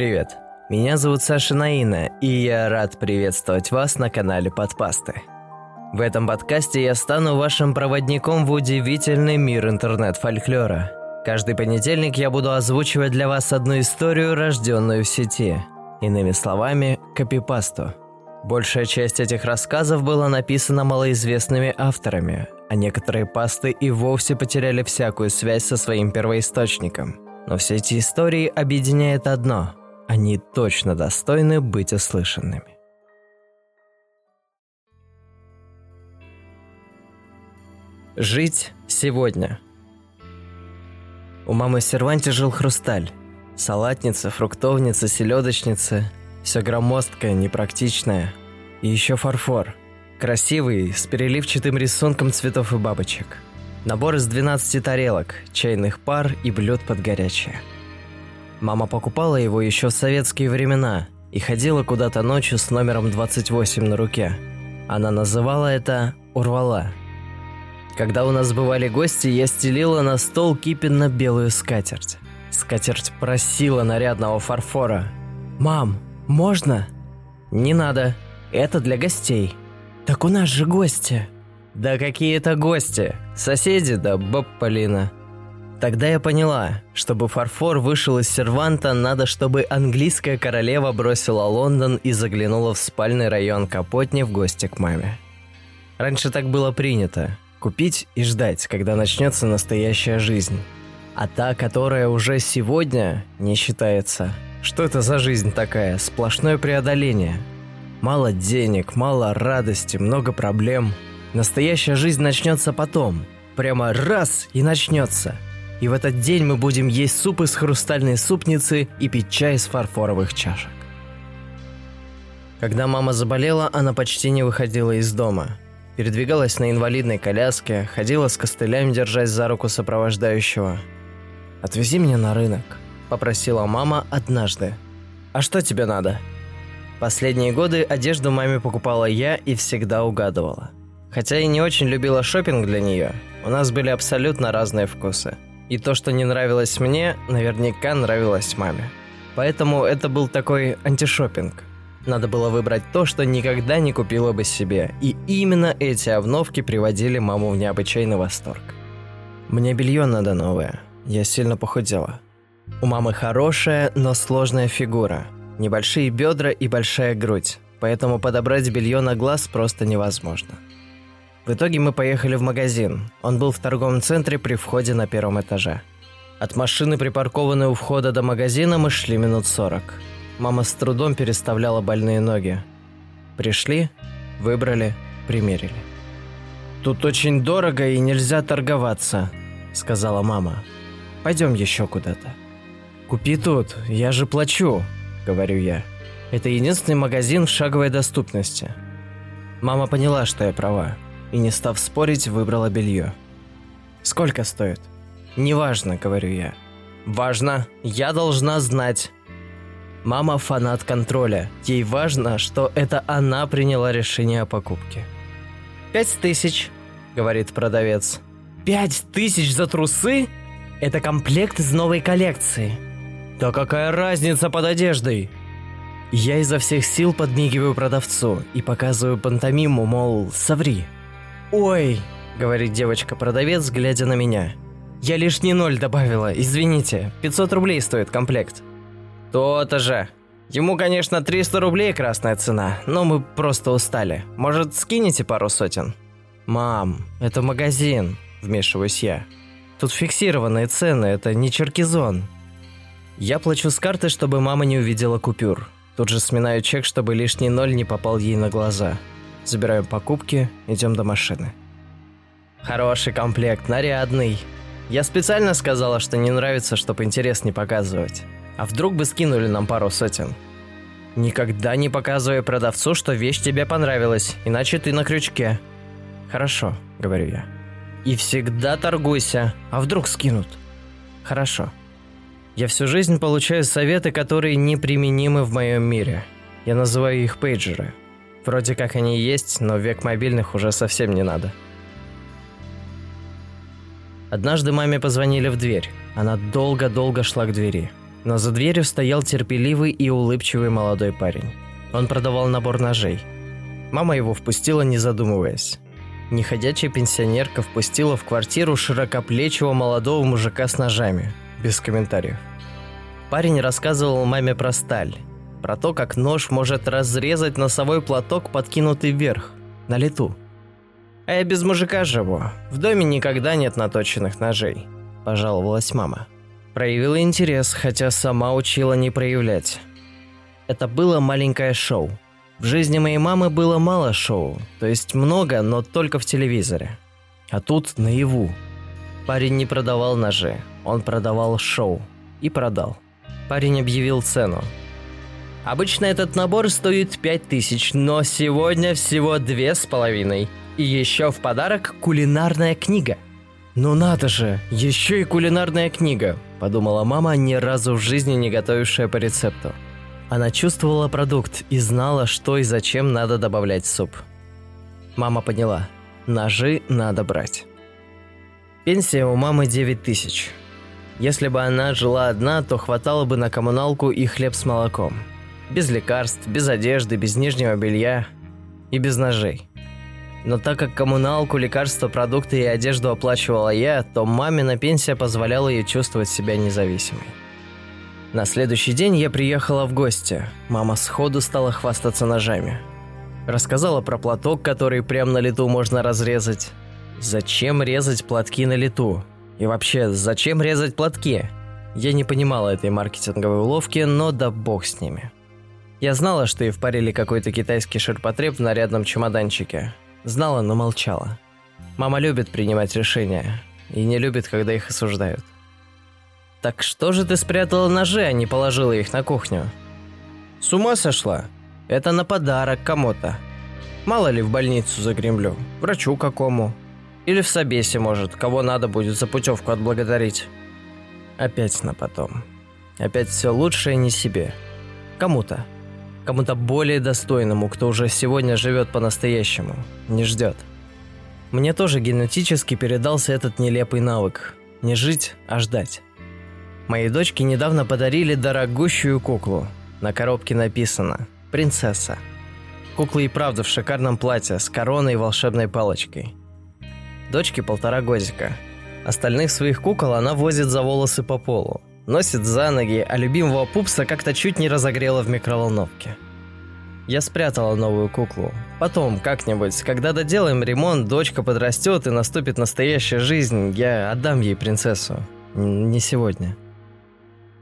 Привет, меня зовут Саша Наина, и я рад приветствовать вас на канале Подпасты. В этом подкасте я стану вашим проводником в удивительный мир интернет-фольклора. Каждый понедельник я буду озвучивать для вас одну историю, рожденную в сети. Иными словами, копипасту. Большая часть этих рассказов была написана малоизвестными авторами, а некоторые пасты и вовсе потеряли всякую связь со своим первоисточником. Но все эти истории объединяет одно – они точно достойны быть услышанными. Жить сегодня. У мамы в серванте жил хрусталь. Салатница, фруктовница, селедочница. Все громоздкое, непрактичное. И еще фарфор. Красивый, с переливчатым рисунком цветов и бабочек. Набор из 12 тарелок, чайных пар и блюд под горячее. Мама покупала его еще в советские времена и ходила куда-то ночью с номером 28 на руке. Она называла это «урвала». Когда у нас бывали гости, я стелила на стол кипенно-белую скатерть. Скатерть просила нарядного фарфора. «Мам, можно?» «Не надо. Это для гостей». «Так у нас же гости». «Да какие это гости? Соседи да баб Полина». Тогда я поняла, чтобы фарфор вышел из серванта, надо, чтобы английская королева бросила Лондон и заглянула в спальный район Капотни в гости к маме. Раньше так было принято – купить и ждать, когда начнется настоящая жизнь. А та, которая уже сегодня, не считается. Что это за жизнь такая? Сплошное преодоление. Мало денег, мало радости, много проблем. Настоящая жизнь начнется потом. Прямо раз и начнется – и в этот день мы будем есть суп из хрустальной супницы и пить чай из фарфоровых чашек. Когда мама заболела, она почти не выходила из дома. Передвигалась на инвалидной коляске, ходила с костылями, держась за руку сопровождающего. «Отвези меня на рынок», – попросила мама однажды. «А что тебе надо?» Последние годы одежду маме покупала я и всегда угадывала. Хотя и не очень любила шопинг для нее, у нас были абсолютно разные вкусы – и то, что не нравилось мне, наверняка нравилось маме. Поэтому это был такой антишопинг. Надо было выбрать то, что никогда не купила бы себе. И именно эти обновки приводили маму в необычайный восторг. Мне белье надо новое. Я сильно похудела. У мамы хорошая, но сложная фигура. Небольшие бедра и большая грудь. Поэтому подобрать белье на глаз просто невозможно. В итоге мы поехали в магазин. Он был в торговом центре при входе на первом этаже. От машины, припаркованной у входа до магазина, мы шли минут сорок. Мама с трудом переставляла больные ноги. Пришли, выбрали, примерили. «Тут очень дорого и нельзя торговаться», — сказала мама. «Пойдем еще куда-то». «Купи тут, я же плачу», — говорю я. «Это единственный магазин в шаговой доступности». Мама поняла, что я права и, не став спорить, выбрала белье. «Сколько стоит?» «Неважно», — говорю я. «Важно. Я должна знать». Мама фанат контроля. Ей важно, что это она приняла решение о покупке. «Пять тысяч», — говорит продавец. «Пять тысяч за трусы? Это комплект из новой коллекции». «Да какая разница под одеждой?» Я изо всех сил подмигиваю продавцу и показываю пантомиму, мол, соври. «Ой», — говорит девочка-продавец, глядя на меня. «Я лишний ноль добавила, извините, 500 рублей стоит комплект». «То-то же. Ему, конечно, 300 рублей красная цена, но мы просто устали. Может, скинете пару сотен?» «Мам, это магазин», — вмешиваюсь я. «Тут фиксированные цены, это не черкизон». Я плачу с карты, чтобы мама не увидела купюр. Тут же сминаю чек, чтобы лишний ноль не попал ей на глаза. Забираем покупки, идем до машины. Хороший комплект, нарядный. Я специально сказала, что не нравится, чтобы интерес не показывать. А вдруг бы скинули нам пару сотен? Никогда не показывай продавцу, что вещь тебе понравилась, иначе ты на крючке. Хорошо, говорю я. И всегда торгуйся, а вдруг скинут? Хорошо. Я всю жизнь получаю советы, которые неприменимы в моем мире. Я называю их пейджеры – Вроде как они есть, но век мобильных уже совсем не надо. Однажды маме позвонили в дверь. Она долго-долго шла к двери. Но за дверью стоял терпеливый и улыбчивый молодой парень. Он продавал набор ножей. Мама его впустила, не задумываясь. Неходячая пенсионерка впустила в квартиру широкоплечего молодого мужика с ножами. Без комментариев. Парень рассказывал маме про сталь. Про то, как нож может разрезать носовой платок, подкинутый вверх, на лету. «А я без мужика живу. В доме никогда нет наточенных ножей», – пожаловалась мама. Проявила интерес, хотя сама учила не проявлять. Это было маленькое шоу. В жизни моей мамы было мало шоу, то есть много, но только в телевизоре. А тут наяву. Парень не продавал ножи, он продавал шоу. И продал. Парень объявил цену. Обычно этот набор стоит 5000, но сегодня всего две с половиной. И еще в подарок кулинарная книга. Ну надо же, еще и кулинарная книга подумала мама, ни разу в жизни не готовившая по рецепту. Она чувствовала продукт и знала, что и зачем надо добавлять в суп. Мама поняла. Ножи надо брать. Пенсия у мамы 9 тысяч. Если бы она жила одна, то хватало бы на коммуналку и хлеб с молоком. Без лекарств, без одежды, без нижнего белья и без ножей. Но так как коммуналку, лекарства, продукты и одежду оплачивала я, то мамина пенсия позволяла ей чувствовать себя независимой. На следующий день я приехала в гости. Мама сходу стала хвастаться ножами. Рассказала про платок, который прямо на лету можно разрезать. Зачем резать платки на лету? И вообще, зачем резать платки? Я не понимала этой маркетинговой уловки, но да бог с ними. Я знала, что и впарили какой-то китайский ширпотреб в нарядном чемоданчике. Знала, но молчала. Мама любит принимать решения и не любит, когда их осуждают. «Так что же ты спрятала ножи, а не положила их на кухню?» «С ума сошла? Это на подарок кому-то. Мало ли в больницу загремлю, врачу какому. Или в собесе, может, кого надо будет за путевку отблагодарить». Опять на потом. Опять все лучшее не себе. Кому-то кому-то более достойному, кто уже сегодня живет по-настоящему, не ждет. Мне тоже генетически передался этот нелепый навык – не жить, а ждать. Моей дочке недавно подарили дорогущую куклу. На коробке написано «Принцесса». Кукла и правда в шикарном платье с короной и волшебной палочкой. Дочке полтора годика. Остальных своих кукол она возит за волосы по полу носит за ноги, а любимого пупса как-то чуть не разогрела в микроволновке. Я спрятала новую куклу. Потом, как-нибудь, когда доделаем ремонт, дочка подрастет и наступит настоящая жизнь, я отдам ей принцессу. Не сегодня.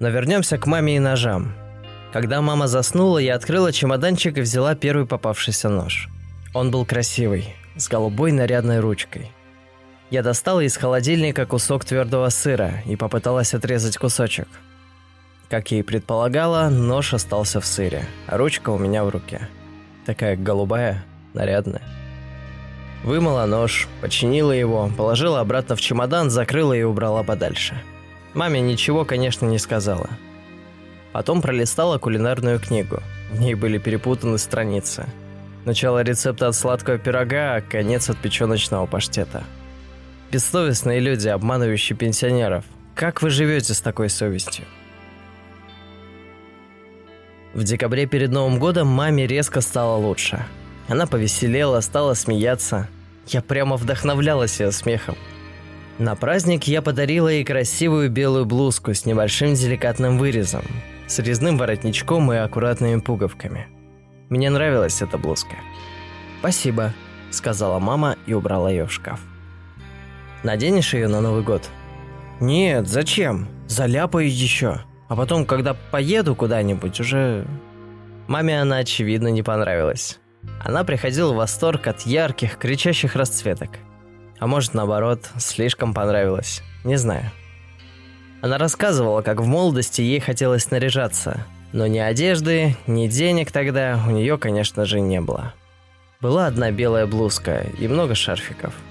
Но вернемся к маме и ножам. Когда мама заснула, я открыла чемоданчик и взяла первый попавшийся нож. Он был красивый, с голубой нарядной ручкой – я достала из холодильника кусок твердого сыра и попыталась отрезать кусочек. Как я и предполагала, нож остался в сыре, а ручка у меня в руке. Такая голубая, нарядная. Вымыла нож, починила его, положила обратно в чемодан, закрыла и убрала подальше. Маме ничего, конечно, не сказала. Потом пролистала кулинарную книгу. В ней были перепутаны страницы. Начало рецепта от сладкого пирога, а конец от печеночного паштета – Бессовестные люди, обманывающие пенсионеров. Как вы живете с такой совестью? В декабре перед Новым годом маме резко стало лучше. Она повеселела, стала смеяться. Я прямо вдохновлялась ее смехом. На праздник я подарила ей красивую белую блузку с небольшим деликатным вырезом, с резным воротничком и аккуратными пуговками. Мне нравилась эта блузка. «Спасибо», — сказала мама и убрала ее в шкаф. Наденешь ее на Новый год? Нет, зачем? Заляпаю еще. А потом, когда поеду куда-нибудь, уже... Маме она, очевидно, не понравилась. Она приходила в восторг от ярких, кричащих расцветок. А может, наоборот, слишком понравилось. Не знаю. Она рассказывала, как в молодости ей хотелось наряжаться. Но ни одежды, ни денег тогда у нее, конечно же, не было. Была одна белая блузка и много шарфиков –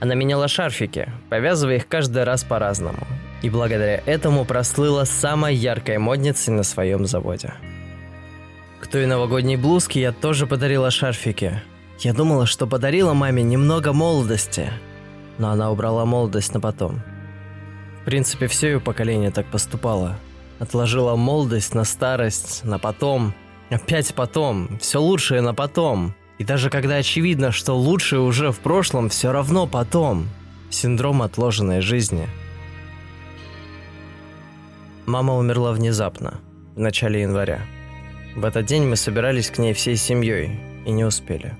она меняла шарфики, повязывая их каждый раз по-разному. И благодаря этому прослыла самой яркой модницей на своем заводе. К той новогодней блузке я тоже подарила шарфики. Я думала, что подарила маме немного молодости, но она убрала молодость на потом. В принципе, все ее поколение так поступало. Отложила молодость на старость, на потом. Опять потом. Все лучшее на потом. И даже когда очевидно, что лучшее уже в прошлом, все равно потом. Синдром отложенной жизни. Мама умерла внезапно, в начале января. В этот день мы собирались к ней всей семьей и не успели.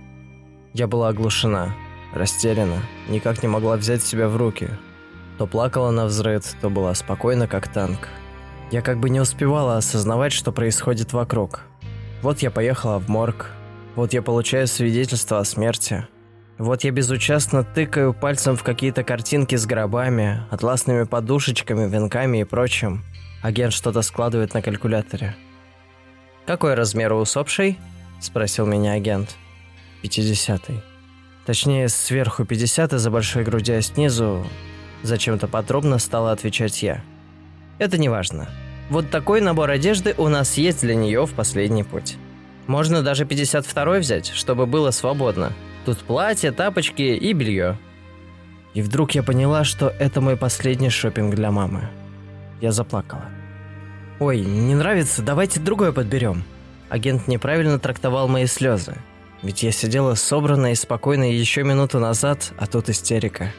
Я была оглушена, растеряна, никак не могла взять себя в руки. То плакала на взрыв, то была спокойна, как танк. Я как бы не успевала осознавать, что происходит вокруг. Вот я поехала в морг, вот я получаю свидетельство о смерти. Вот я безучастно тыкаю пальцем в какие-то картинки с гробами, атласными подушечками, венками и прочим. Агент что-то складывает на калькуляторе. «Какой размер у усопшей?» – спросил меня агент. «Пятидесятый». Точнее, сверху 50 за большой груди, а снизу... Зачем-то подробно стала отвечать я. Это не важно. Вот такой набор одежды у нас есть для нее в последний путь. Можно даже 52 взять, чтобы было свободно. Тут платье, тапочки и белье. И вдруг я поняла, что это мой последний шопинг для мамы. Я заплакала. «Ой, не нравится, давайте другое подберем». Агент неправильно трактовал мои слезы. Ведь я сидела собранная и спокойная еще минуту назад, а тут истерика.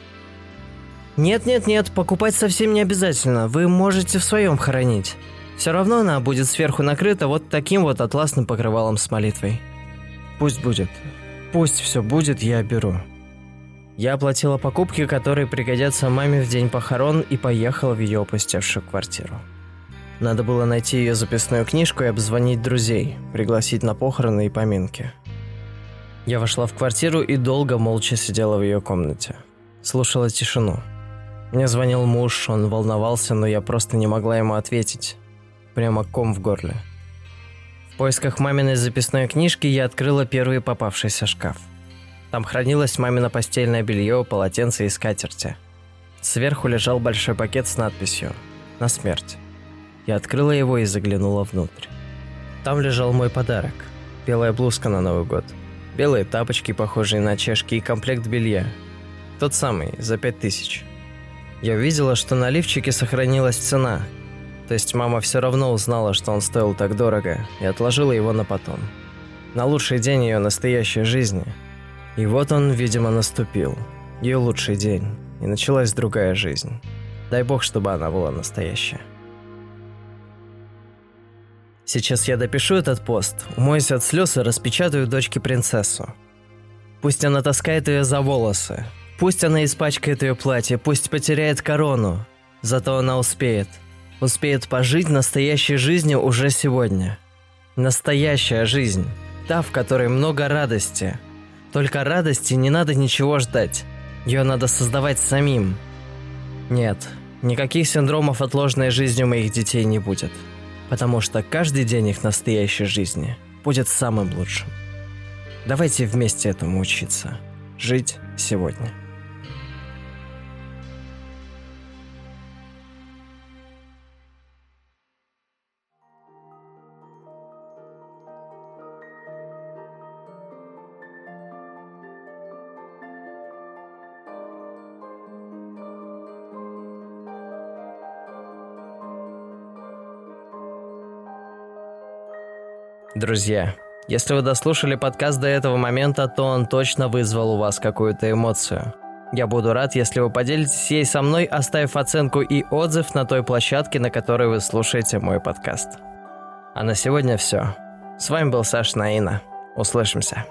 «Нет-нет-нет, покупать совсем не обязательно, вы можете в своем хоронить. Все равно она будет сверху накрыта вот таким вот атласным покрывалом с молитвой. Пусть будет. Пусть все будет, я беру». Я оплатила покупки, которые пригодятся маме в день похорон, и поехала в ее опустевшую квартиру. Надо было найти ее записную книжку и обзвонить друзей, пригласить на похороны и поминки. Я вошла в квартиру и долго молча сидела в ее комнате. Слушала тишину. Мне звонил муж, он волновался, но я просто не могла ему ответить. Прямо ком в горле. В поисках маминой записной книжки я открыла первый попавшийся шкаф. Там хранилось мамино постельное белье, полотенце и скатерти. Сверху лежал большой пакет с надписью «На смерть». Я открыла его и заглянула внутрь. Там лежал мой подарок – белая блузка на Новый год – Белые тапочки, похожие на чешки, и комплект белья. Тот самый, за пять тысяч. Я увидела, что на лифчике сохранилась цена. То есть мама все равно узнала, что он стоил так дорого, и отложила его на потом. На лучший день ее настоящей жизни. И вот он, видимо, наступил. Ее лучший день. И началась другая жизнь. Дай бог, чтобы она была настоящая. Сейчас я допишу этот пост, умоюсь от слез и распечатаю дочке принцессу. Пусть она таскает ее за волосы. Пусть она испачкает ее платье, пусть потеряет корону. Зато она успеет. Успеет пожить настоящей жизнью уже сегодня. Настоящая жизнь. Та, в которой много радости. Только радости не надо ничего ждать. Ее надо создавать самим. Нет, никаких синдромов отложенной жизни у моих детей не будет потому что каждый день их настоящей жизни будет самым лучшим. Давайте вместе этому учиться. Жить сегодня. Друзья, если вы дослушали подкаст до этого момента, то он точно вызвал у вас какую-то эмоцию. Я буду рад, если вы поделитесь ей со мной, оставив оценку и отзыв на той площадке, на которой вы слушаете мой подкаст. А на сегодня все. С вами был Саш Наина. Услышимся.